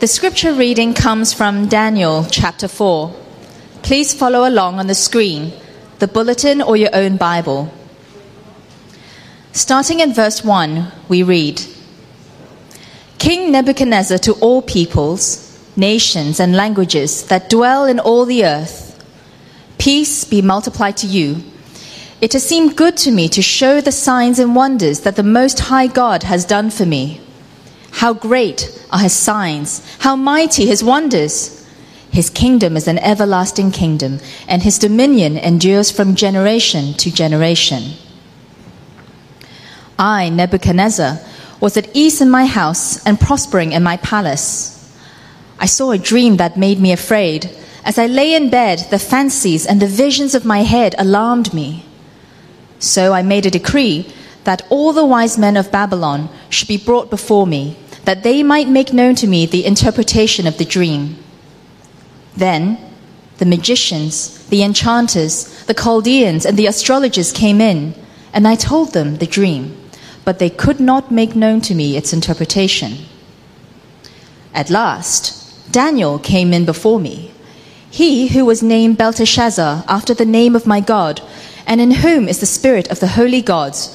The scripture reading comes from Daniel chapter 4. Please follow along on the screen, the bulletin or your own Bible. Starting in verse 1, we read King Nebuchadnezzar to all peoples, nations, and languages that dwell in all the earth, peace be multiplied to you. It has seemed good to me to show the signs and wonders that the Most High God has done for me. How great are his signs, how mighty his wonders. His kingdom is an everlasting kingdom, and his dominion endures from generation to generation. I, Nebuchadnezzar, was at ease in my house and prospering in my palace. I saw a dream that made me afraid. As I lay in bed, the fancies and the visions of my head alarmed me. So I made a decree that all the wise men of Babylon should be brought before me that they might make known to me the interpretation of the dream. Then the magicians, the enchanters, the Chaldeans, and the astrologers came in, and I told them the dream, but they could not make known to me its interpretation. At last, Daniel came in before me, he who was named Belteshazzar after the name of my God, and in whom is the spirit of the holy gods.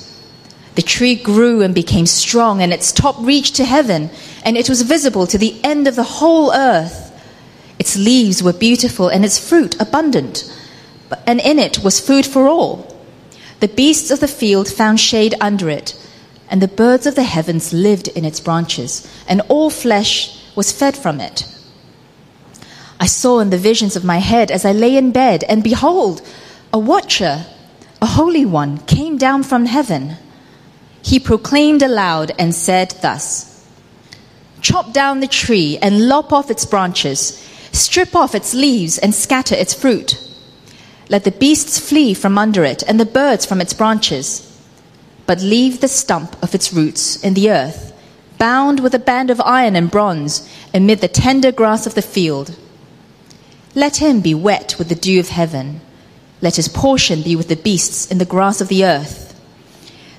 The tree grew and became strong, and its top reached to heaven and it was visible to the end of the whole earth. Its leaves were beautiful and its fruit abundant, and in it was food for all. The beasts of the field found shade under it, and the birds of the heavens lived in its branches, and all flesh was fed from it. I saw in the visions of my head as I lay in bed, and behold, a watcher, a holy one, came down from heaven. He proclaimed aloud and said thus Chop down the tree and lop off its branches, strip off its leaves and scatter its fruit. Let the beasts flee from under it and the birds from its branches. But leave the stump of its roots in the earth, bound with a band of iron and bronze, amid the tender grass of the field. Let him be wet with the dew of heaven. Let his portion be with the beasts in the grass of the earth.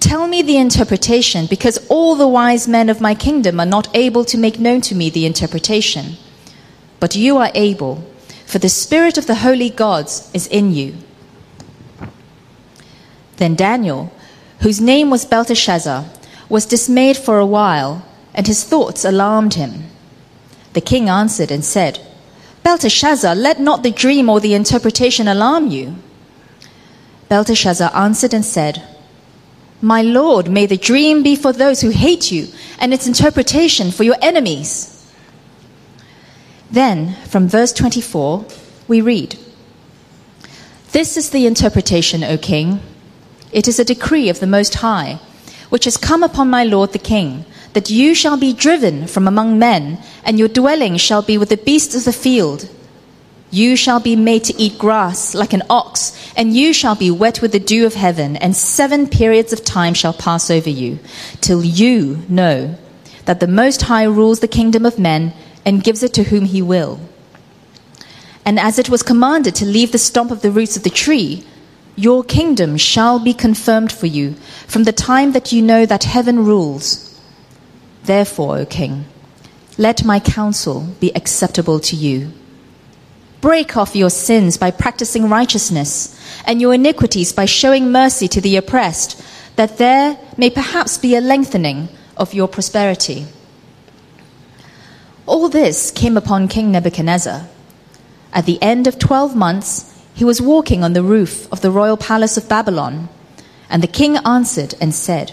Tell me the interpretation, because all the wise men of my kingdom are not able to make known to me the interpretation. But you are able, for the Spirit of the holy gods is in you. Then Daniel, whose name was Belteshazzar, was dismayed for a while, and his thoughts alarmed him. The king answered and said, Belteshazzar, let not the dream or the interpretation alarm you. Belteshazzar answered and said, my Lord, may the dream be for those who hate you, and its interpretation for your enemies. Then, from verse 24, we read This is the interpretation, O king. It is a decree of the Most High, which has come upon my Lord the king, that you shall be driven from among men, and your dwelling shall be with the beasts of the field you shall be made to eat grass like an ox, and you shall be wet with the dew of heaven, and seven periods of time shall pass over you, till you know that the Most High rules the kingdom of men and gives it to whom he will. And as it was commanded to leave the stump of the roots of the tree, your kingdom shall be confirmed for you from the time that you know that heaven rules. Therefore, O king, let my counsel be acceptable to you. Break off your sins by practicing righteousness, and your iniquities by showing mercy to the oppressed, that there may perhaps be a lengthening of your prosperity. All this came upon King Nebuchadnezzar. At the end of twelve months, he was walking on the roof of the royal palace of Babylon. And the king answered and said,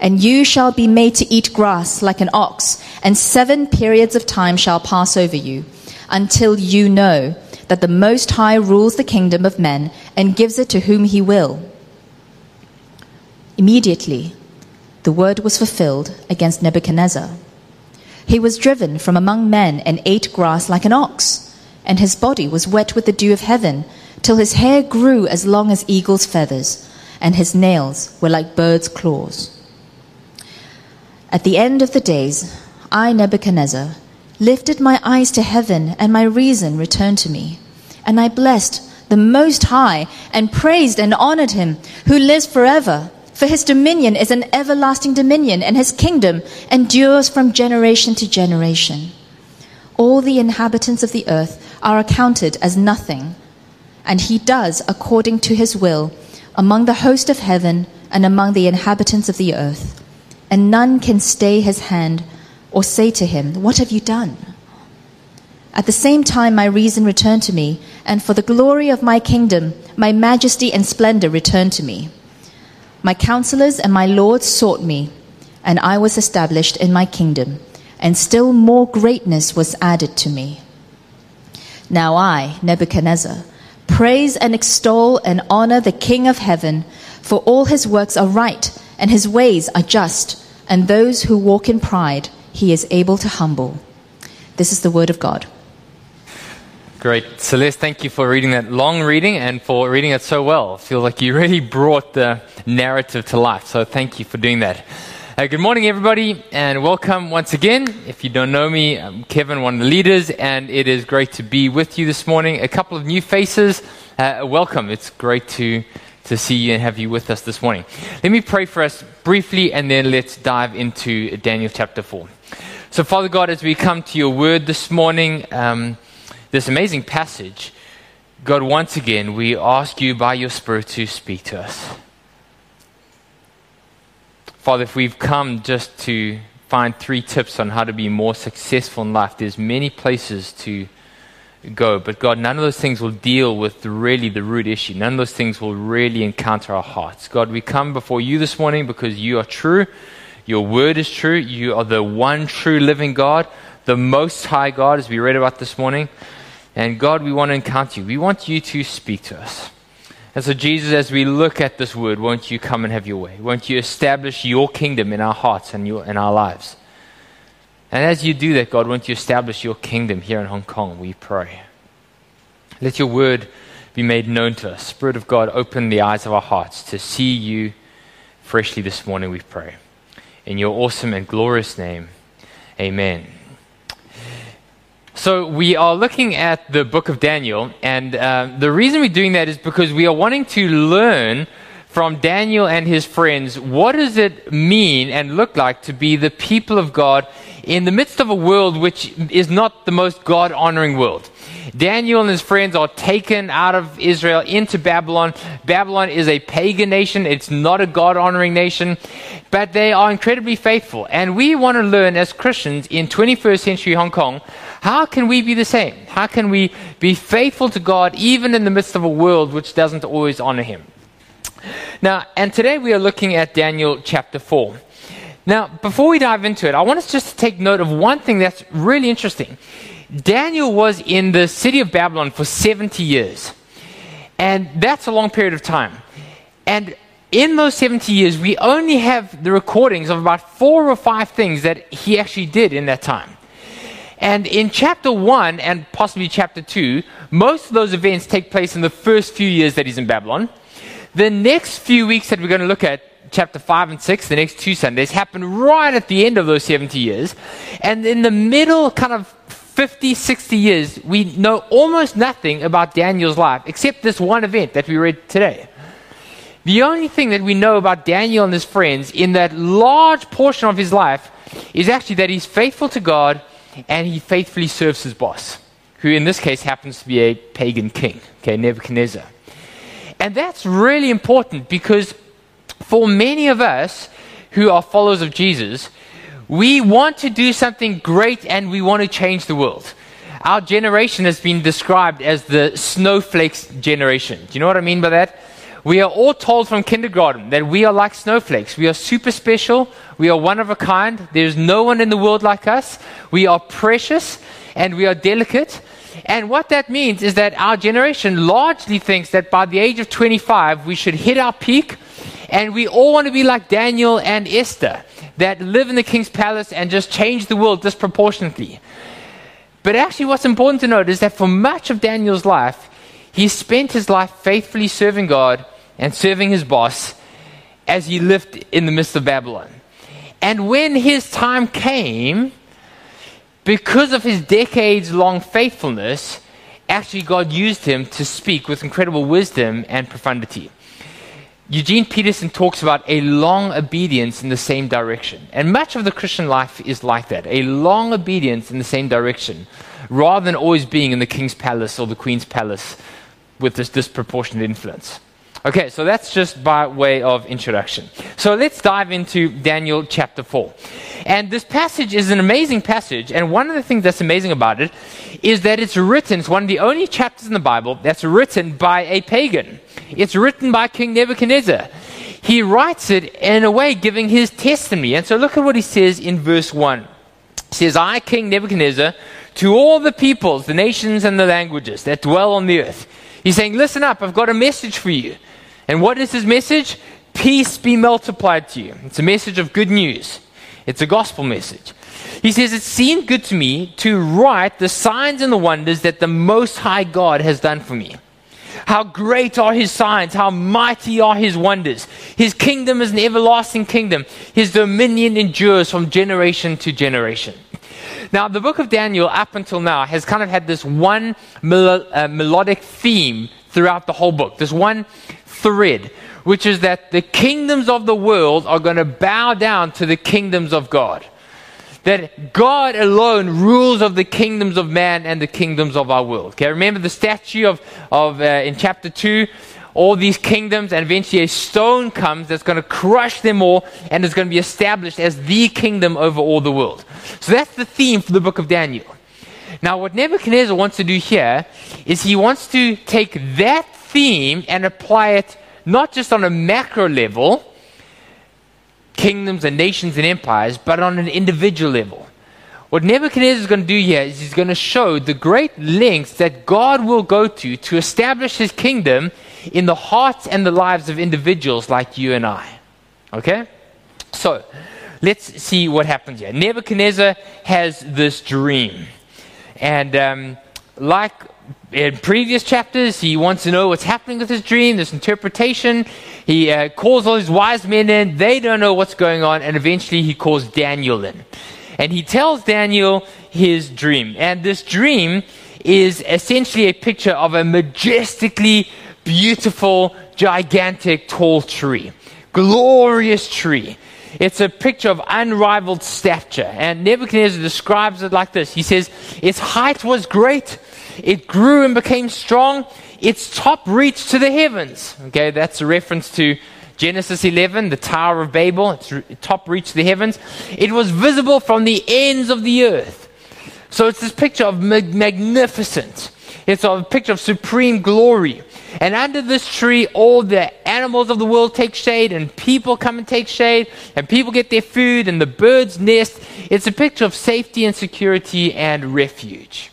And you shall be made to eat grass like an ox, and seven periods of time shall pass over you, until you know that the Most High rules the kingdom of men and gives it to whom he will. Immediately, the word was fulfilled against Nebuchadnezzar. He was driven from among men and ate grass like an ox, and his body was wet with the dew of heaven, till his hair grew as long as eagle's feathers, and his nails were like birds' claws. At the end of the days, I, Nebuchadnezzar, lifted my eyes to heaven, and my reason returned to me. And I blessed the Most High, and praised and honored him, who lives forever. For his dominion is an everlasting dominion, and his kingdom endures from generation to generation. All the inhabitants of the earth are accounted as nothing, and he does according to his will among the host of heaven and among the inhabitants of the earth. And none can stay his hand or say to him, What have you done? At the same time, my reason returned to me, and for the glory of my kingdom, my majesty and splendor returned to me. My counselors and my lords sought me, and I was established in my kingdom, and still more greatness was added to me. Now I, Nebuchadnezzar, praise and extol and honor the King of heaven, for all his works are right, and his ways are just, and those who walk in pride he is able to humble. This is the word of God. Great. Celeste, thank you for reading that long reading and for reading it so well. I feel like you really brought the narrative to life. So thank you for doing that. Uh, good morning, everybody, and welcome once again. If you don't know me, I'm Kevin, one of the leaders, and it is great to be with you this morning. A couple of new faces. Uh, welcome. It's great to to see you and have you with us this morning. Let me pray for us briefly, and then let's dive into Daniel chapter four. So, Father God, as we come to your word this morning. Um, this amazing passage, God, once again, we ask you by your Spirit to speak to us. Father, if we've come just to find three tips on how to be more successful in life, there's many places to go. But God, none of those things will deal with really the root issue. None of those things will really encounter our hearts. God, we come before you this morning because you are true. Your word is true. You are the one true living God, the most high God, as we read about this morning. And God, we want to encounter you. We want you to speak to us. And so, Jesus, as we look at this word, won't you come and have your way? Won't you establish your kingdom in our hearts and your, in our lives? And as you do that, God, won't you establish your kingdom here in Hong Kong? We pray. Let your word be made known to us. Spirit of God, open the eyes of our hearts to see you freshly this morning, we pray. In your awesome and glorious name, amen. So, we are looking at the book of Daniel, and uh, the reason we're doing that is because we are wanting to learn from Daniel and his friends what does it mean and look like to be the people of God in the midst of a world which is not the most God honoring world. Daniel and his friends are taken out of Israel into Babylon. Babylon is a pagan nation, it's not a God honoring nation, but they are incredibly faithful. And we want to learn as Christians in 21st century Hong Kong how can we be the same? How can we be faithful to God even in the midst of a world which doesn't always honor Him? Now, and today we are looking at Daniel chapter 4. Now, before we dive into it, I want us just to take note of one thing that's really interesting. Daniel was in the city of Babylon for 70 years. And that's a long period of time. And in those 70 years, we only have the recordings of about four or five things that he actually did in that time. And in chapter 1 and possibly chapter 2, most of those events take place in the first few years that he's in Babylon. The next few weeks that we're going to look at chapter 5 and 6, the next two Sundays, happen right at the end of those 70 years. And in the middle, kind of 50, 60 years, we know almost nothing about Daniel's life except this one event that we read today. The only thing that we know about Daniel and his friends in that large portion of his life is actually that he's faithful to God and he faithfully serves his boss, who in this case happens to be a pagan king, okay, Nebuchadnezzar. And that's really important because for many of us who are followers of Jesus, we want to do something great and we want to change the world. Our generation has been described as the snowflakes generation. Do you know what I mean by that? We are all told from kindergarten that we are like snowflakes. We are super special. We are one of a kind. There's no one in the world like us. We are precious and we are delicate. And what that means is that our generation largely thinks that by the age of 25, we should hit our peak. And we all want to be like Daniel and Esther, that live in the king's palace and just change the world disproportionately. But actually, what's important to note is that for much of Daniel's life, he spent his life faithfully serving God and serving his boss as he lived in the midst of Babylon. And when his time came, because of his decades long faithfulness, actually God used him to speak with incredible wisdom and profundity. Eugene Peterson talks about a long obedience in the same direction. And much of the Christian life is like that a long obedience in the same direction, rather than always being in the king's palace or the queen's palace with this disproportionate influence. Okay, so that's just by way of introduction. So let's dive into Daniel chapter 4. And this passage is an amazing passage, and one of the things that's amazing about it is that it's written, it's one of the only chapters in the Bible that's written by a pagan. It's written by King Nebuchadnezzar. He writes it in a way giving his testimony. And so look at what he says in verse 1. He says, I, King Nebuchadnezzar, to all the peoples, the nations, and the languages that dwell on the earth. He's saying, Listen up, I've got a message for you. And what is his message? Peace be multiplied to you. It's a message of good news. It's a gospel message. He says, It seemed good to me to write the signs and the wonders that the Most High God has done for me. How great are his signs, how mighty are his wonders. His kingdom is an everlasting kingdom, his dominion endures from generation to generation. Now, the book of Daniel, up until now, has kind of had this one mel- uh, melodic theme throughout the whole book, this one thread, which is that the kingdoms of the world are going to bow down to the kingdoms of God. That God alone rules of the kingdoms of man and the kingdoms of our world. Okay, remember the statue of, of uh, in chapter 2 all these kingdoms, and eventually a stone comes that's going to crush them all and is going to be established as the kingdom over all the world. So that's the theme for the book of Daniel. Now, what Nebuchadnezzar wants to do here is he wants to take that theme and apply it not just on a macro level, kingdoms and nations and empires, but on an individual level. What Nebuchadnezzar is going to do here is he's going to show the great lengths that God will go to to establish his kingdom in the hearts and the lives of individuals like you and I. Okay? So, let's see what happens here. Nebuchadnezzar has this dream. And um, like in previous chapters, he wants to know what's happening with his dream, this interpretation. He uh, calls all his wise men in. They don't know what's going on. And eventually he calls Daniel in. And he tells Daniel his dream. And this dream is essentially a picture of a majestically beautiful, gigantic, tall tree. Glorious tree. It's a picture of unrivaled stature. And Nebuchadnezzar describes it like this He says, Its height was great, it grew and became strong, its top reached to the heavens. Okay, that's a reference to Genesis 11, the Tower of Babel, its top reached the heavens. It was visible from the ends of the earth. So it's this picture of magnificent. It's a picture of supreme glory. And under this tree, all the animals of the world take shade, and people come and take shade, and people get their food, and the birds nest. It's a picture of safety and security and refuge.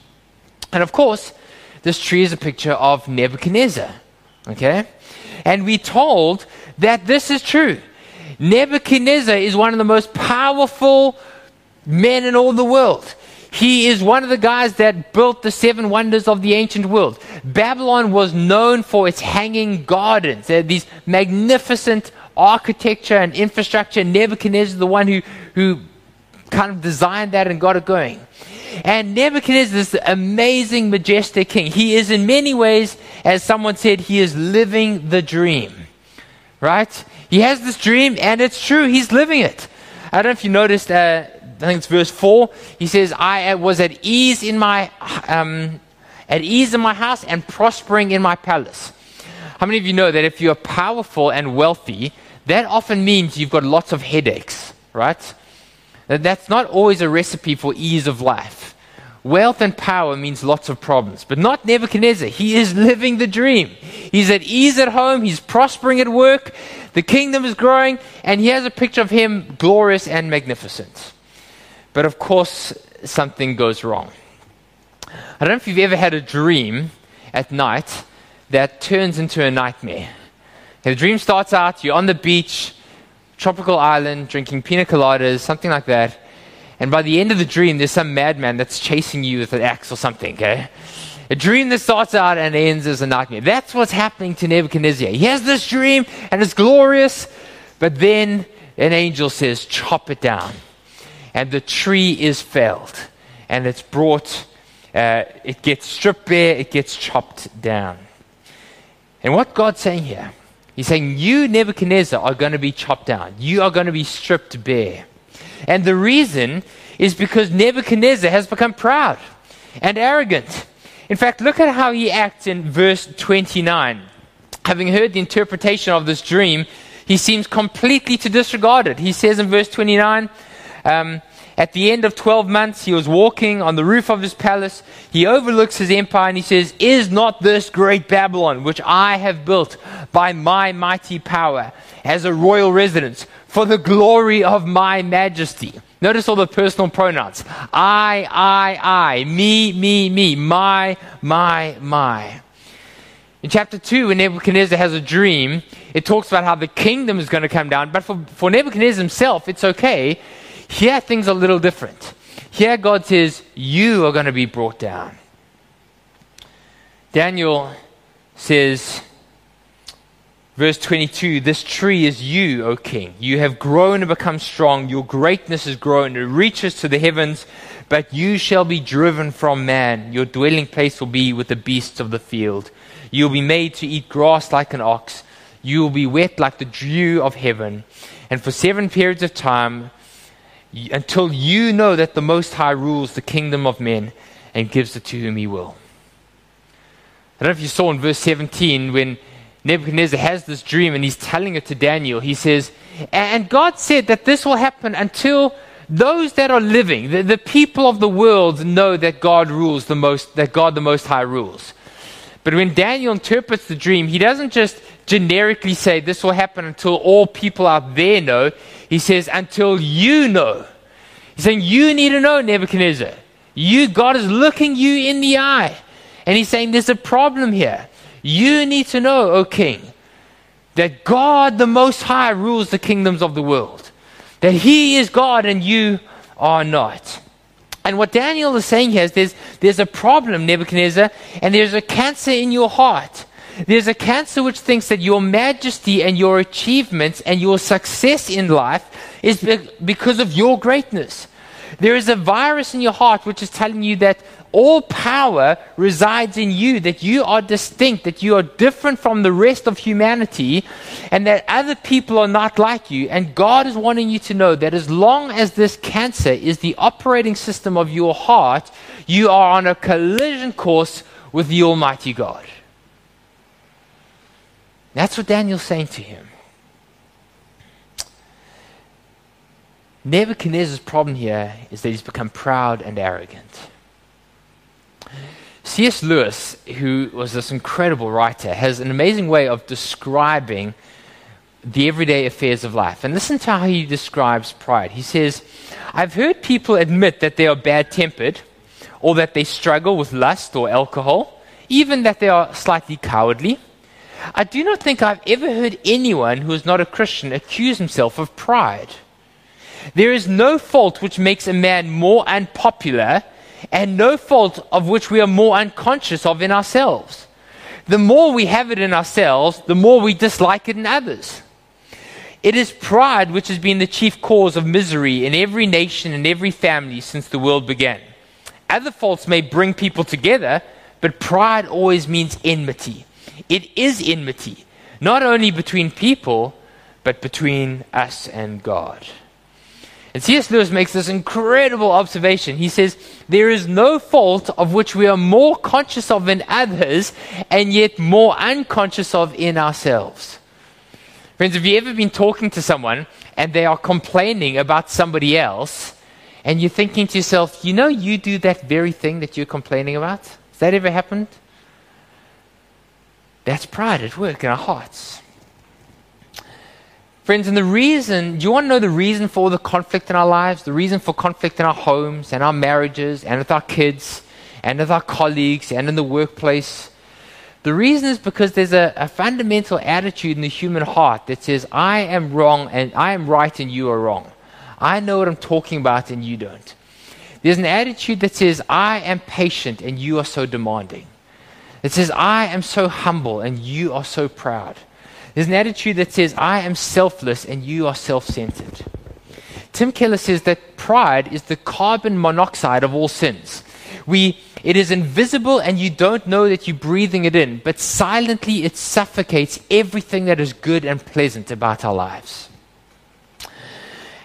And of course, this tree is a picture of Nebuchadnezzar. Okay? And we're told that this is true. Nebuchadnezzar is one of the most powerful men in all the world. He is one of the guys that built the seven wonders of the ancient world. Babylon was known for its hanging gardens. They're these magnificent architecture and infrastructure. Nebuchadnezzar the one who, who kind of designed that and got it going. And Nebuchadnezzar is this amazing, majestic king. He is, in many ways, as someone said, he is living the dream. Right? He has this dream, and it's true. He's living it. I don't know if you noticed, uh, I think it's verse 4. He says, I was at ease in my, um, at ease in my house and prospering in my palace. How many of you know that if you're powerful and wealthy, that often means you've got lots of headaches, right? That's not always a recipe for ease of life. Wealth and power means lots of problems, but not Nebuchadnezzar. He is living the dream. He's at ease at home, he's prospering at work, the kingdom is growing, and he has a picture of him glorious and magnificent. But of course, something goes wrong. I don't know if you've ever had a dream at night that turns into a nightmare. the dream starts out, you're on the beach, tropical island, drinking pina coladas, something like that. And by the end of the dream, there's some madman that's chasing you with an axe or something, okay? A dream that starts out and ends as a nightmare. That's what's happening to Nebuchadnezzar. He has this dream and it's glorious, but then an angel says, chop it down. And the tree is felled and it's brought, uh, it gets stripped bare, it gets chopped down. And what God's saying here He's saying, You, Nebuchadnezzar, are going to be chopped down. You are going to be stripped bare. And the reason is because Nebuchadnezzar has become proud and arrogant. In fact, look at how he acts in verse 29. Having heard the interpretation of this dream, he seems completely to disregard it. He says in verse 29, um, at the end of 12 months, he was walking on the roof of his palace. He overlooks his empire and he says, Is not this great Babylon, which I have built by my mighty power, as a royal residence, for the glory of my majesty? Notice all the personal pronouns I, I, I, me, me, me, my, my, my. In chapter 2, when Nebuchadnezzar has a dream, it talks about how the kingdom is going to come down. But for, for Nebuchadnezzar himself, it's okay here, things are a little different. Here, God says, You are going to be brought down. Daniel says, verse 22 This tree is you, O king. You have grown and become strong. Your greatness has grown. It reaches to the heavens, but you shall be driven from man. Your dwelling place will be with the beasts of the field. You will be made to eat grass like an ox. You will be wet like the dew of heaven. And for seven periods of time, until you know that the Most High rules the kingdom of men and gives it to whom he will. I don't know if you saw in verse 17 when Nebuchadnezzar has this dream and he's telling it to Daniel. He says, And God said that this will happen until those that are living, the, the people of the world, know that God rules the most, that God the Most High rules. But when Daniel interprets the dream, he doesn't just generically say this will happen until all people out there know. He says, until you know. He's saying, you need to know, Nebuchadnezzar. You, God is looking you in the eye. And he's saying, there's a problem here. You need to know, O king, that God the Most High rules the kingdoms of the world. That he is God and you are not. And what Daniel is saying here is there's, there's a problem, Nebuchadnezzar, and there's a cancer in your heart. There's a cancer which thinks that your majesty and your achievements and your success in life is because of your greatness. There is a virus in your heart which is telling you that all power resides in you, that you are distinct, that you are different from the rest of humanity, and that other people are not like you. And God is wanting you to know that as long as this cancer is the operating system of your heart, you are on a collision course with the Almighty God. That's what Daniel's saying to him. Nebuchadnezzar's problem here is that he's become proud and arrogant. C.S. Lewis, who was this incredible writer, has an amazing way of describing the everyday affairs of life. And listen to how he describes pride. He says, I've heard people admit that they are bad tempered, or that they struggle with lust or alcohol, even that they are slightly cowardly. I do not think I've ever heard anyone who is not a Christian accuse himself of pride. There is no fault which makes a man more unpopular, and no fault of which we are more unconscious of in ourselves. The more we have it in ourselves, the more we dislike it in others. It is pride which has been the chief cause of misery in every nation and every family since the world began. Other faults may bring people together, but pride always means enmity. It is enmity, not only between people, but between us and God. And C.S. Lewis makes this incredible observation. He says, There is no fault of which we are more conscious of in others and yet more unconscious of in ourselves. Friends, have you ever been talking to someone and they are complaining about somebody else, and you're thinking to yourself, you know, you do that very thing that you're complaining about? Has that ever happened? That's pride at work in our hearts. Friends, and the reason, do you want to know the reason for all the conflict in our lives? The reason for conflict in our homes and our marriages and with our kids and with our colleagues and in the workplace? The reason is because there's a, a, fundamental attitude in the human heart that says, I am wrong and I am right and you are wrong. I know what I'm talking about and you don't. There's an attitude that says, I am patient and you are so demanding. It says, I am so humble and you are so proud. There's an attitude that says, I am selfless and you are self centered. Tim Keller says that pride is the carbon monoxide of all sins. We it is invisible and you don't know that you're breathing it in, but silently it suffocates everything that is good and pleasant about our lives.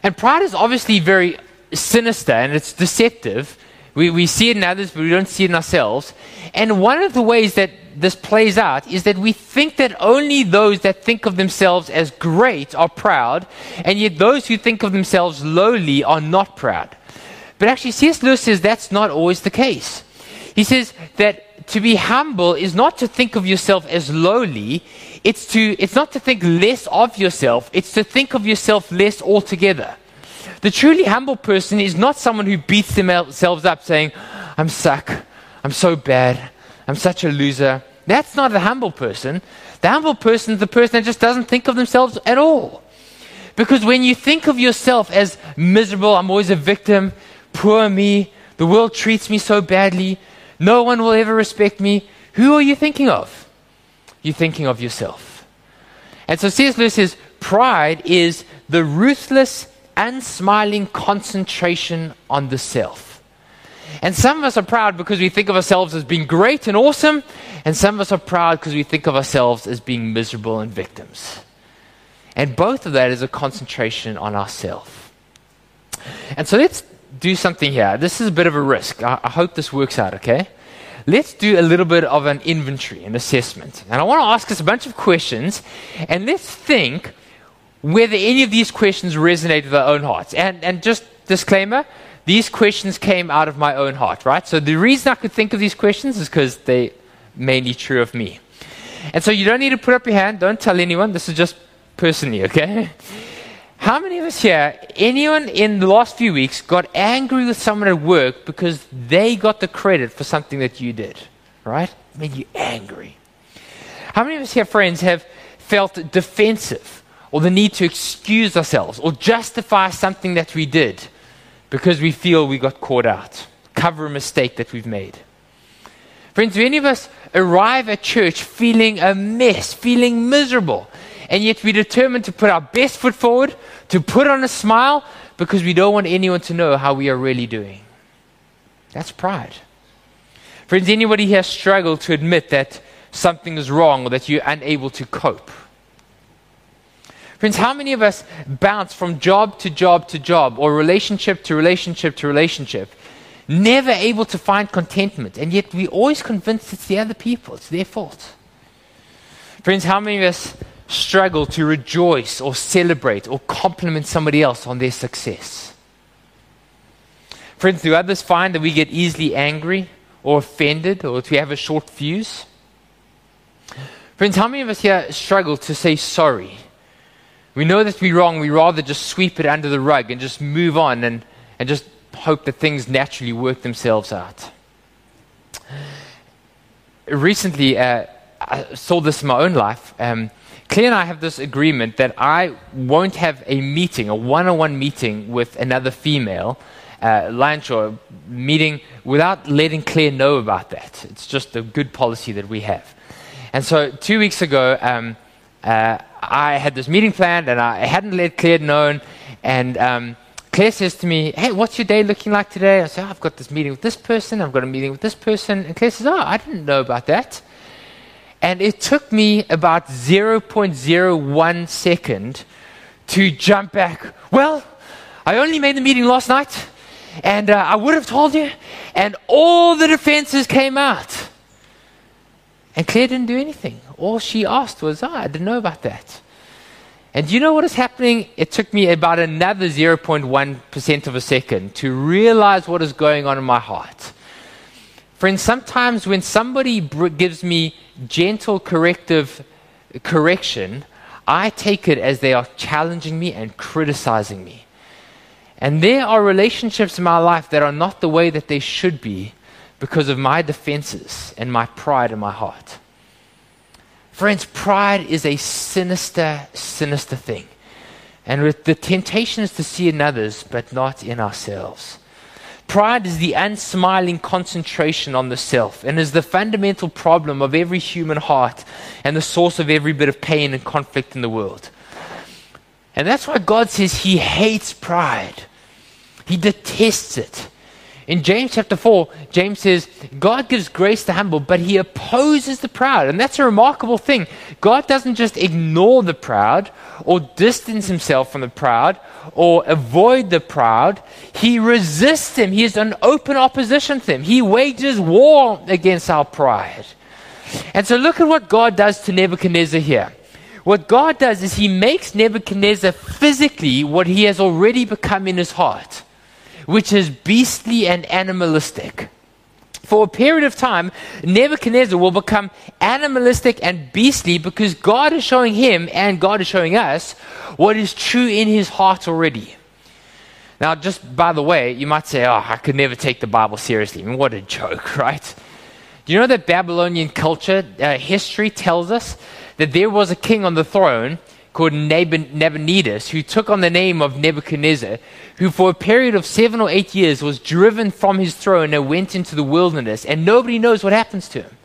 And pride is obviously very sinister and it's deceptive. We, we see it in others, but we don't see it in ourselves. And one of the ways that this plays out is that we think that only those that think of themselves as great are proud, and yet those who think of themselves lowly are not proud. But actually, C.S. Lewis says that's not always the case. He says that to be humble is not to think of yourself as lowly, it's, to, it's not to think less of yourself, it's to think of yourself less altogether. The truly humble person is not someone who beats themselves up saying, I'm suck, I'm so bad, I'm such a loser. That's not a humble person. The humble person is the person that just doesn't think of themselves at all. Because when you think of yourself as miserable, I'm always a victim, poor me, the world treats me so badly, no one will ever respect me. Who are you thinking of? You're thinking of yourself. And so C.S. Lewis says pride is the ruthless, unsmiling concentration on the self. And some of us are proud because we think of ourselves as being great and awesome, and some of us are proud because we think of ourselves as being miserable and victims. And both of that is a concentration on ourself. And so let's do something here. This is a bit of a risk. I, I hope this works out, okay? Let's do a little bit of an inventory, an assessment. And I want to ask us a bunch of questions, and let's think whether any of these questions resonate with our own hearts. And, and just disclaimer, these questions came out of my own heart, right? So the reason I could think of these questions is because they mainly true of me. And so you don't need to put up your hand, don't tell anyone, this is just personally, okay? How many of us here, anyone in the last few weeks, got angry with someone at work because they got the credit for something that you did? Right? Made you angry. How many of us here, friends, have felt defensive or the need to excuse ourselves or justify something that we did because we feel we got caught out, cover a mistake that we've made? Friends, do any of us arrive at church feeling a mess, feeling miserable? and yet we're determined to put our best foot forward, to put on a smile, because we don't want anyone to know how we are really doing. That's pride. Friends, anybody here struggle to admit that something is wrong or that you're unable to cope? Friends, how many of us bounce from job to job to job or relationship to relationship to relationship, never able to find contentment, and yet we always convinced it's the other people, it's their fault? Friends, how many of us struggle to rejoice or celebrate or compliment somebody else on their success. Friends, do others find that we get easily angry or offended or to have a short fuse? Friends, how many of us here struggle to say sorry? We know that to be wrong, we rather just sweep it under the rug and just move on and, and just hope that things naturally work themselves out. Recently, uh, I saw this in my own life. Um, Claire and I have this agreement that I won't have a meeting, a one on one meeting with another female, uh, lunch or meeting, without letting Claire know about that. It's just a good policy that we have. And so two weeks ago, um, uh, I had this meeting planned and I hadn't let Claire know. And um, Claire says to me, Hey, what's your day looking like today? I say, oh, I've got this meeting with this person, I've got a meeting with this person. And Claire says, Oh, I didn't know about that. And it took me about 0.01 second to jump back. Well, I only made the meeting last night, and uh, I would have told you, and all the defenses came out. And Claire didn't do anything. All she asked was, oh, I didn't know about that. And you know what is happening? It took me about another 0.1% of a second to realize what is going on in my heart. Friends, sometimes when somebody gives me gentle corrective correction, I take it as they are challenging me and criticizing me. And there are relationships in my life that are not the way that they should be because of my defenses and my pride in my heart. Friends, pride is a sinister, sinister thing. And the temptation is to see in others, but not in ourselves. Pride is the unsmiling concentration on the self and is the fundamental problem of every human heart and the source of every bit of pain and conflict in the world. And that's why God says He hates pride, He detests it. In James chapter 4, James says, God gives grace to humble, but he opposes the proud. And that's a remarkable thing. God doesn't just ignore the proud or distance himself from the proud or avoid the proud. He resists them. He is an open opposition to them. He wages war against our pride. And so look at what God does to Nebuchadnezzar here. What God does is he makes Nebuchadnezzar physically what he has already become in his heart which is beastly and animalistic. For a period of time, Nebuchadnezzar will become animalistic and beastly because God is showing him and God is showing us what is true in his heart already. Now, just by the way, you might say, oh, I could never take the Bible seriously. I mean, what a joke, right? Do you know that Babylonian culture, uh, history tells us that there was a king on the throne called Nabonidus, who took on the name of Nebuchadnezzar, who for a period of seven or eight years was driven from his throne and went into the wilderness, and nobody knows what happens to him.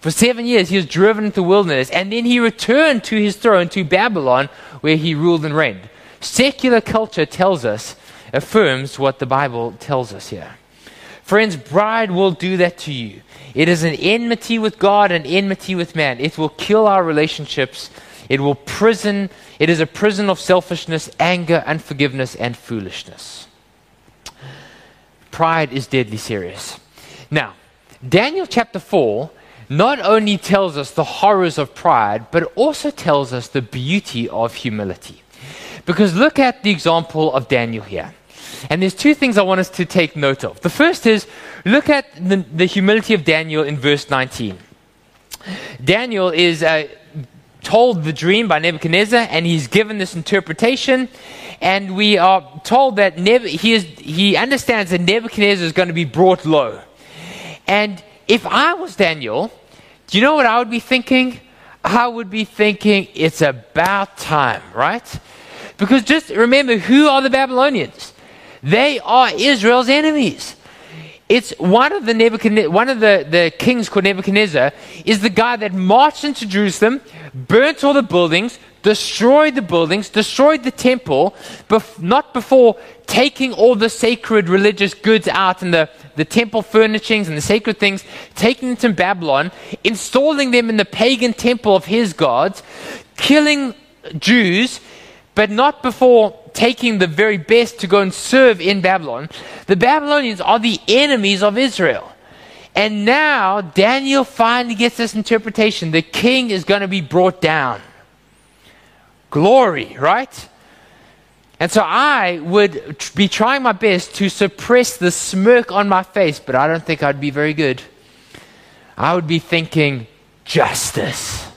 For seven years, he was driven into the wilderness, and then he returned to his throne, to Babylon, where he ruled and reigned. Secular culture tells us, affirms what the Bible tells us here. Friends, pride will do that to you. It is an enmity with God and enmity with man. It will kill our relationships it will prison, it is a prison of selfishness, anger, unforgiveness, and foolishness. Pride is deadly serious. Now, Daniel chapter 4 not only tells us the horrors of pride, but also tells us the beauty of humility. Because look at the example of Daniel here. And there's two things I want us to take note of. The first is look at the, the humility of Daniel in verse 19. Daniel is uh, told the dream by Nebuchadnezzar, and he's given this interpretation. And we are told that Neb- he, is, he understands that Nebuchadnezzar is going to be brought low. And if I was Daniel, do you know what I would be thinking? I would be thinking it's about time, right? Because just remember, who are the Babylonians? They are Israel's enemies. It's one of the Nebuchadnezzar, one of the, the kings called Nebuchadnezzar is the guy that marched into Jerusalem, burnt all the buildings, destroyed the buildings, destroyed the temple, bef- not before taking all the sacred religious goods out and the, the temple furnishings and the sacred things, taking them to Babylon, installing them in the pagan temple of his gods, killing Jews, but not before taking the very best to go and serve in Babylon. The Babylonians are the enemies of Israel. And now Daniel finally gets this interpretation. The king is going to be brought down. Glory, right? And so I would be trying my best to suppress the smirk on my face, but I don't think I'd be very good. I would be thinking, justice.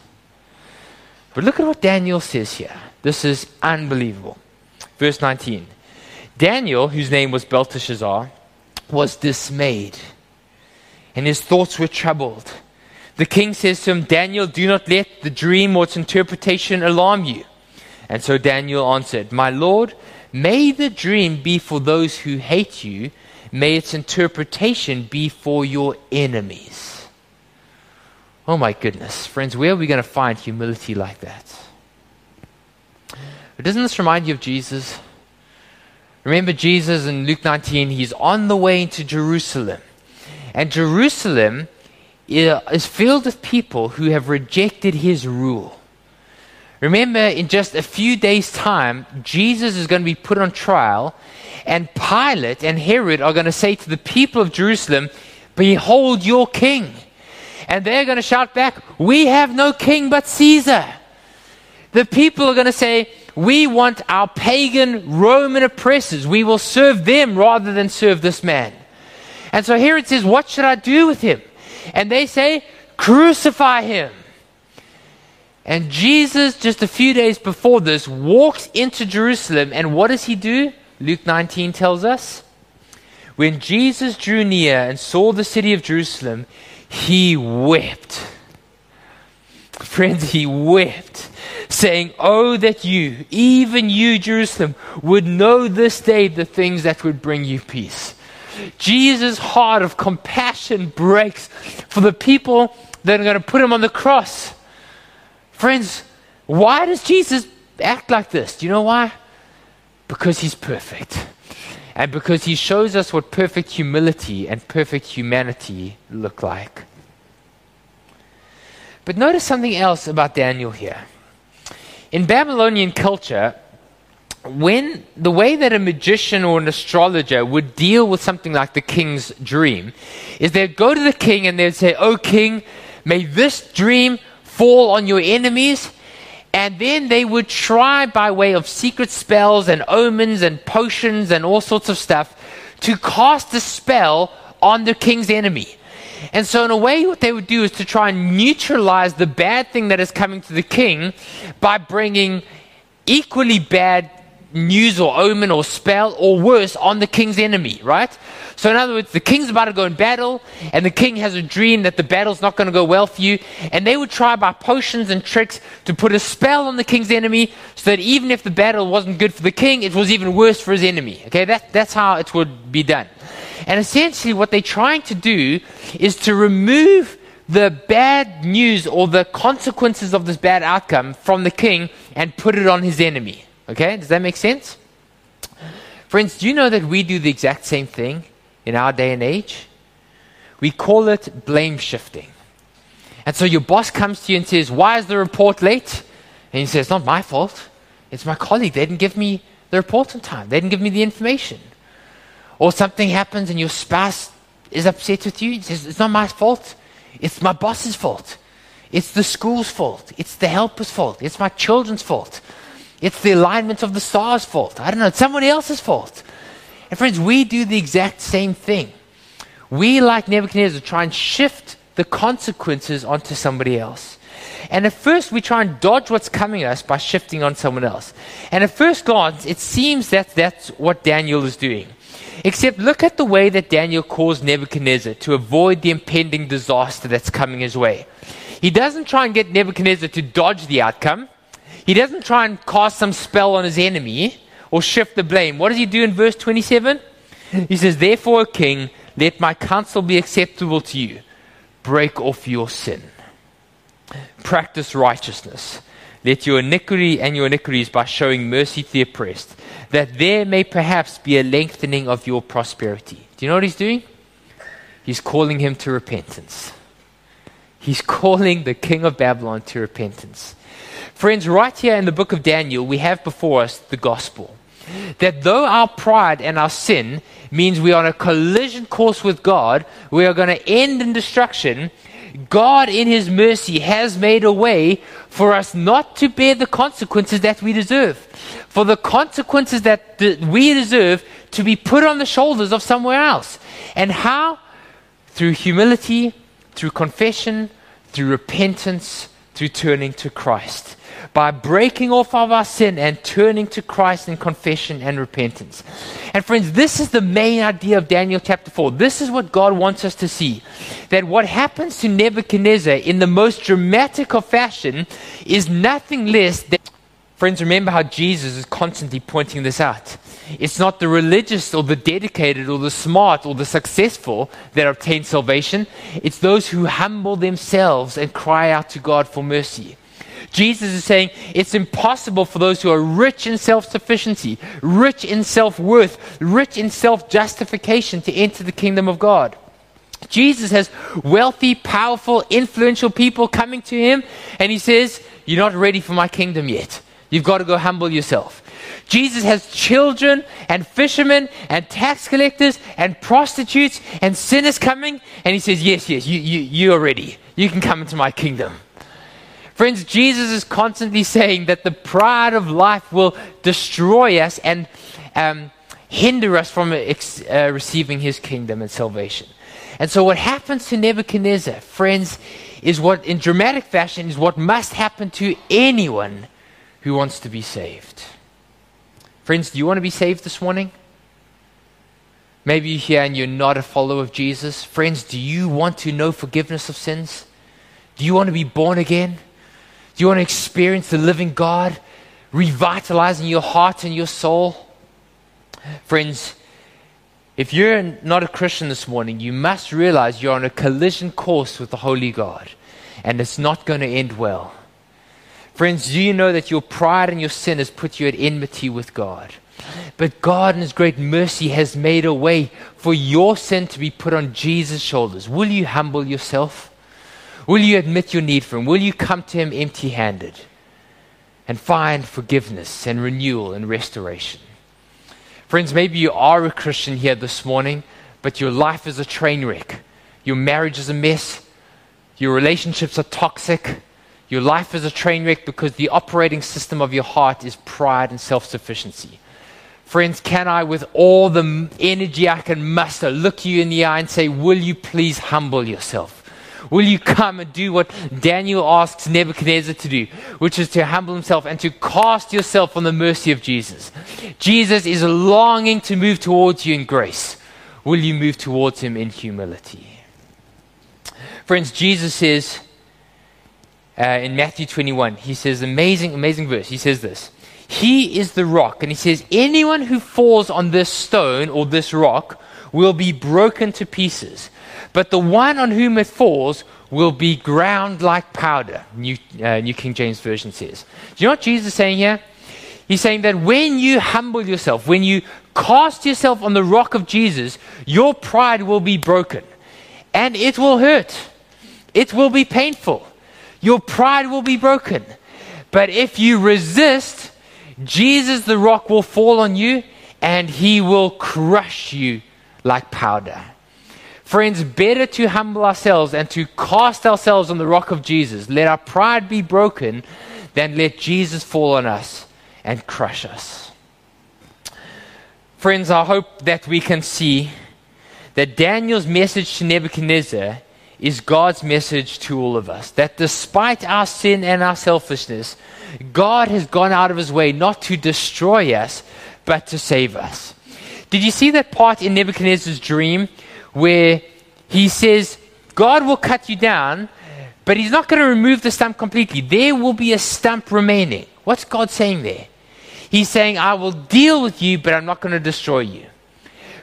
But look at what Daniel says here. This is unbelievable. Verse 19 Daniel, whose name was Belteshazzar, was dismayed, and his thoughts were troubled. The king says to him, Daniel, do not let the dream or its interpretation alarm you. And so Daniel answered, My Lord, may the dream be for those who hate you, may its interpretation be for your enemies. Oh my goodness, friends, where are we going to find humility like that? But doesn't this remind you of Jesus? Remember Jesus in Luke 19, he's on the way into Jerusalem. And Jerusalem is filled with people who have rejected his rule. Remember, in just a few days' time, Jesus is going to be put on trial, and Pilate and Herod are going to say to the people of Jerusalem, Behold your king. And they're going to shout back, We have no king but Caesar. The people are going to say, We want our pagan Roman oppressors. We will serve them rather than serve this man. And so here it says, What should I do with him? And they say, Crucify him. And Jesus, just a few days before this, walks into Jerusalem. And what does he do? Luke 19 tells us. When Jesus drew near and saw the city of Jerusalem, he wept. Friends, he wept, saying, Oh, that you, even you, Jerusalem, would know this day the things that would bring you peace. Jesus' heart of compassion breaks for the people that are going to put him on the cross. Friends, why does Jesus act like this? Do you know why? Because he's perfect. And because he shows us what perfect humility and perfect humanity look like. But notice something else about Daniel here. In Babylonian culture, when the way that a magician or an astrologer would deal with something like the king's dream is they'd go to the king and they'd say, Oh, king, may this dream fall on your enemies and then they would try, by way of secret spells and omens and potions and all sorts of stuff, to cast a spell on the king's enemy. And so, in a way, what they would do is to try and neutralize the bad thing that is coming to the king by bringing equally bad news or omen or spell or worse on the king's enemy, right? So, in other words, the king's about to go in battle, and the king has a dream that the battle's not going to go well for you. And they would try by potions and tricks to put a spell on the king's enemy so that even if the battle wasn't good for the king, it was even worse for his enemy. Okay, that, that's how it would be done. And essentially, what they're trying to do is to remove the bad news or the consequences of this bad outcome from the king and put it on his enemy. Okay, does that make sense? Friends, do you know that we do the exact same thing? in our day and age. We call it blame shifting. And so your boss comes to you and says, Why is the report late? And you say, It's not my fault. It's my colleague. They didn't give me the report on time, they didn't give me the information. Or something happens and your spouse is upset with you. He says, It's not my fault. It's my boss's fault. It's the school's fault. It's the helper's fault. It's my children's fault. It's the alignment of the stars' fault. I don't know. It's someone else's fault. And friends, we do the exact same thing. We, like Nebuchadnezzar, try and shift the consequences onto somebody else. And at first, we try and dodge what's coming at us by shifting on someone else. And at first glance, it seems that that's what Daniel is doing. Except look at the way that Daniel calls Nebuchadnezzar to avoid the impending disaster that's coming his way. He doesn't try and get Nebuchadnezzar to dodge the outcome. He doesn't try and cast some spell on his enemy or shift the blame. What does he do in verse 27? He says, Therefore, king, let my counsel be acceptable to you. Break off your sin. Practice righteousness. Let your iniquity and your iniquities by showing mercy to the oppressed, that there may perhaps be a lengthening of your prosperity. Do you know what he's doing? He's calling him to repentance. He's calling the king of Babylon to repentance. Friends, right here in the book of Daniel, we have before us the gospel that though our pride and our sin means we are on a collision course with God, we are going to end in destruction. God, in His mercy, has made a way for us not to bear the consequences that we deserve. For the consequences that we deserve to be put on the shoulders of somewhere else. And how? Through humility, through confession, through repentance, through turning to Christ by breaking off of our sin and turning to Christ in confession and repentance. And friends, this is the main idea of Daniel chapter 4. This is what God wants us to see. That what happens to Nebuchadnezzar in the most dramatic of fashion is nothing less than. Friends, remember how Jesus is constantly pointing this out. It's not the religious or the dedicated or the smart or the successful that obtain salvation. It's those who humble themselves and cry out to God for mercy. Jesus is saying it's impossible for those who are rich in self sufficiency, rich in self worth, rich in self justification to enter the kingdom of God. Jesus has wealthy, powerful, influential people coming to him, and he says, You're not ready for my kingdom yet. You've got to go humble yourself. Jesus has children and fishermen and tax collectors and prostitutes and sinners coming, and he says, Yes, yes, you, you, you are ready. You can come into my kingdom. Friends, Jesus is constantly saying that the pride of life will destroy us and um, hinder us from ex- uh, receiving his kingdom and salvation. And so, what happens to Nebuchadnezzar, friends, is what, in dramatic fashion, is what must happen to anyone who wants to be saved. Friends, do you want to be saved this morning? Maybe you're here and you're not a follower of Jesus. Friends, do you want to know forgiveness of sins? Do you want to be born again? Do you want to experience the living God revitalizing your heart and your soul? Friends, if you're not a Christian this morning, you must realize you're on a collision course with the Holy God, and it's not going to end well. Friends, do you know that your pride and your sin has put you at enmity with God? But God, in His great mercy, has made a way for your sin to be put on Jesus' shoulders. Will you humble yourself? Will you admit your need for Him? Will you come to Him empty handed and find forgiveness and renewal and restoration? Friends, maybe you are a Christian here this morning, but your life is a train wreck. Your marriage is a mess. Your relationships are toxic. Your life is a train wreck because the operating system of your heart is pride and self sufficiency. Friends, can I, with all the energy I can muster, look you in the eye and say, Will you please humble yourself? Will you come and do what Daniel asks Nebuchadnezzar to do, which is to humble himself and to cast yourself on the mercy of Jesus? Jesus is longing to move towards you in grace. Will you move towards him in humility? Friends, Jesus says uh, in Matthew 21, he says, amazing, amazing verse. He says this He is the rock. And he says, Anyone who falls on this stone or this rock will be broken to pieces. But the one on whom it falls will be ground like powder, New, uh, New King James Version says. Do you know what Jesus is saying here? He's saying that when you humble yourself, when you cast yourself on the rock of Jesus, your pride will be broken. And it will hurt. It will be painful. Your pride will be broken. But if you resist, Jesus the rock will fall on you and he will crush you like powder. Friends, better to humble ourselves and to cast ourselves on the rock of Jesus. Let our pride be broken than let Jesus fall on us and crush us. Friends, I hope that we can see that Daniel's message to Nebuchadnezzar is God's message to all of us. That despite our sin and our selfishness, God has gone out of his way not to destroy us, but to save us. Did you see that part in Nebuchadnezzar's dream where he says, God will cut you down, but he's not going to remove the stump completely. There will be a stump remaining. What's God saying there? He's saying, I will deal with you, but I'm not going to destroy you.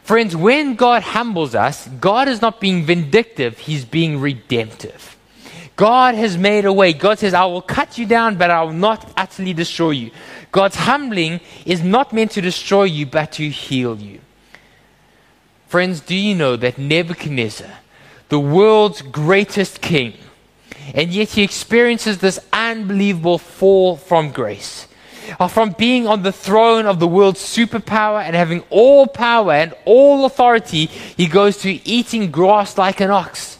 Friends, when God humbles us, God is not being vindictive, He's being redemptive. God has made a way. God says, I will cut you down, but I will not utterly destroy you. God's humbling is not meant to destroy you, but to heal you. Friends, do you know that Nebuchadnezzar, the world's greatest king, and yet he experiences this unbelievable fall from grace? Uh, from being on the throne of the world's superpower and having all power and all authority, he goes to eating grass like an ox.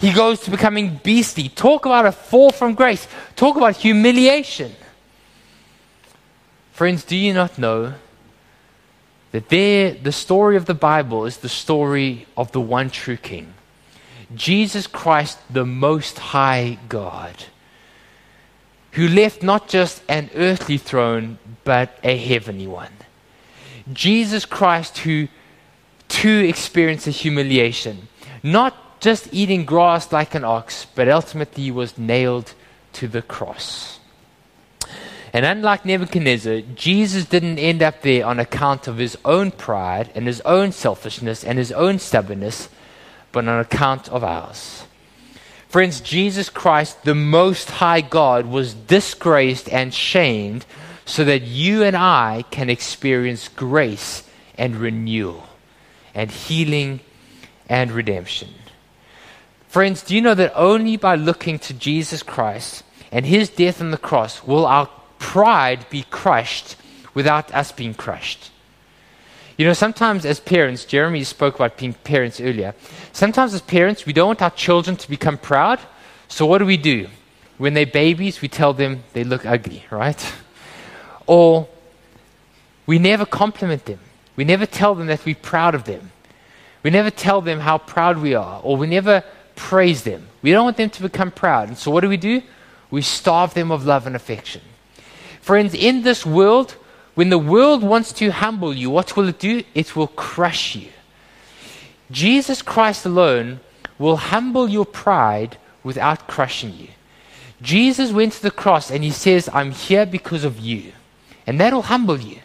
He goes to becoming beastly. Talk about a fall from grace. Talk about humiliation. Friends, do you not know that there, the story of the Bible is the story of the one true King, Jesus Christ, the Most High God, who left not just an earthly throne, but a heavenly one. Jesus Christ, who too experienced a humiliation, not just eating grass like an ox, but ultimately was nailed to the cross. And unlike Nebuchadnezzar, Jesus didn't end up there on account of his own pride and his own selfishness and his own stubbornness, but on account of ours. Friends, Jesus Christ, the Most High God, was disgraced and shamed so that you and I can experience grace and renewal and healing and redemption. Friends, do you know that only by looking to Jesus Christ and his death on the cross will our pride be crushed without us being crushed? You know, sometimes as parents, Jeremy spoke about being parents earlier. Sometimes as parents, we don't want our children to become proud. So what do we do? When they're babies, we tell them they look ugly, right? Or we never compliment them. We never tell them that we're proud of them. We never tell them how proud we are, or we never praise them. We don't want them to become proud. And so what do we do? We starve them of love and affection. Friends, in this world, when the world wants to humble you, what will it do? It will crush you. Jesus Christ alone will humble your pride without crushing you. Jesus went to the cross and he says, I'm here because of you. And that will humble you.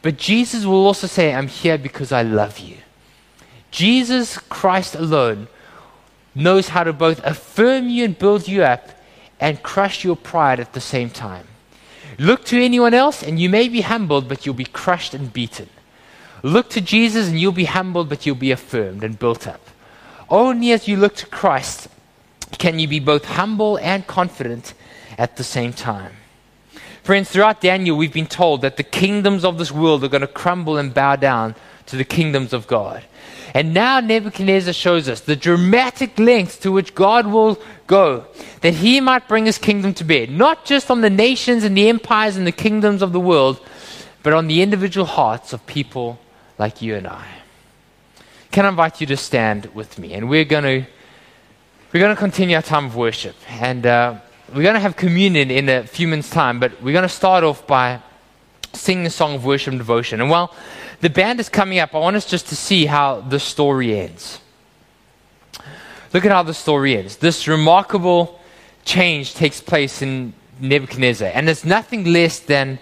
But Jesus will also say, I'm here because I love you. Jesus Christ alone knows how to both affirm you and build you up and crush your pride at the same time. Look to anyone else and you may be humbled, but you'll be crushed and beaten. Look to Jesus and you'll be humbled, but you'll be affirmed and built up. Only as you look to Christ can you be both humble and confident at the same time. Friends, throughout Daniel, we've been told that the kingdoms of this world are going to crumble and bow down to the kingdoms of God. And now Nebuchadnezzar shows us the dramatic lengths to which God will go that he might bring his kingdom to bear, not just on the nations and the empires and the kingdoms of the world, but on the individual hearts of people like you and I. Can I invite you to stand with me? And we're going to we're going to continue our time of worship, and uh, we're going to have communion in a few minutes' time. But we're going to start off by singing a song of worship and devotion. And while the band is coming up, I want us just to see how the story ends. Look at how the story ends. This remarkable change takes place in Nebuchadnezzar, and it's nothing less than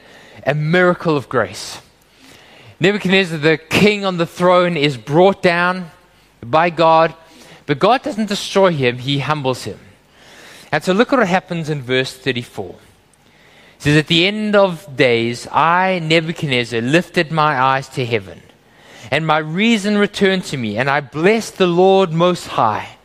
a miracle of grace. Nebuchadnezzar, the king on the throne, is brought down by God, but God doesn't destroy him, he humbles him. And so look at what happens in verse 34. Says, At the end of days, I, Nebuchadnezzar, lifted my eyes to heaven, and my reason returned to me, and I blessed the Lord Most High.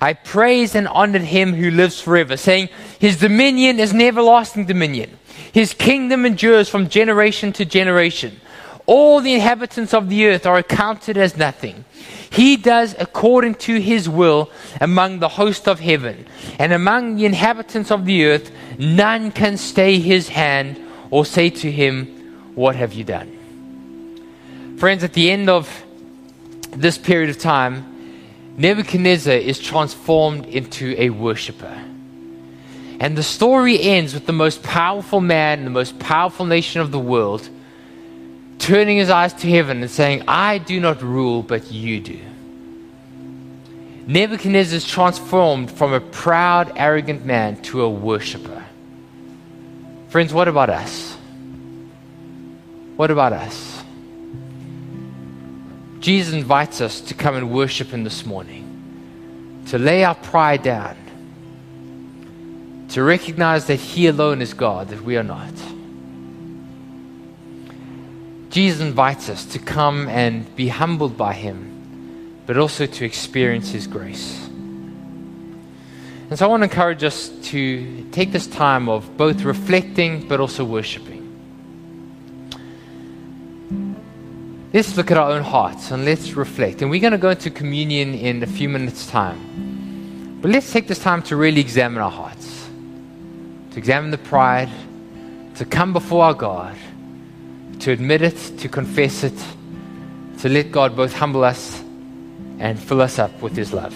I praised and honored him who lives forever, saying, His dominion is an everlasting dominion. His kingdom endures from generation to generation. All the inhabitants of the earth are accounted as nothing. He does according to his will among the host of heaven, and among the inhabitants of the earth, none can stay his hand or say to him, What have you done? Friends, at the end of this period of time, Nebuchadnezzar is transformed into a worshiper. And the story ends with the most powerful man, the most powerful nation of the world, turning his eyes to heaven and saying, I do not rule, but you do. Nebuchadnezzar is transformed from a proud, arrogant man to a worshiper. Friends, what about us? What about us? Jesus invites us to come and worship Him this morning, to lay our pride down, to recognize that He alone is God, that we are not. Jesus invites us to come and be humbled by Him, but also to experience His grace. And so I want to encourage us to take this time of both reflecting but also worshiping. Let's look at our own hearts and let's reflect. And we're going to go into communion in a few minutes' time. But let's take this time to really examine our hearts, to examine the pride, to come before our God to admit it, to confess it, to let God both humble us and fill us up with His love.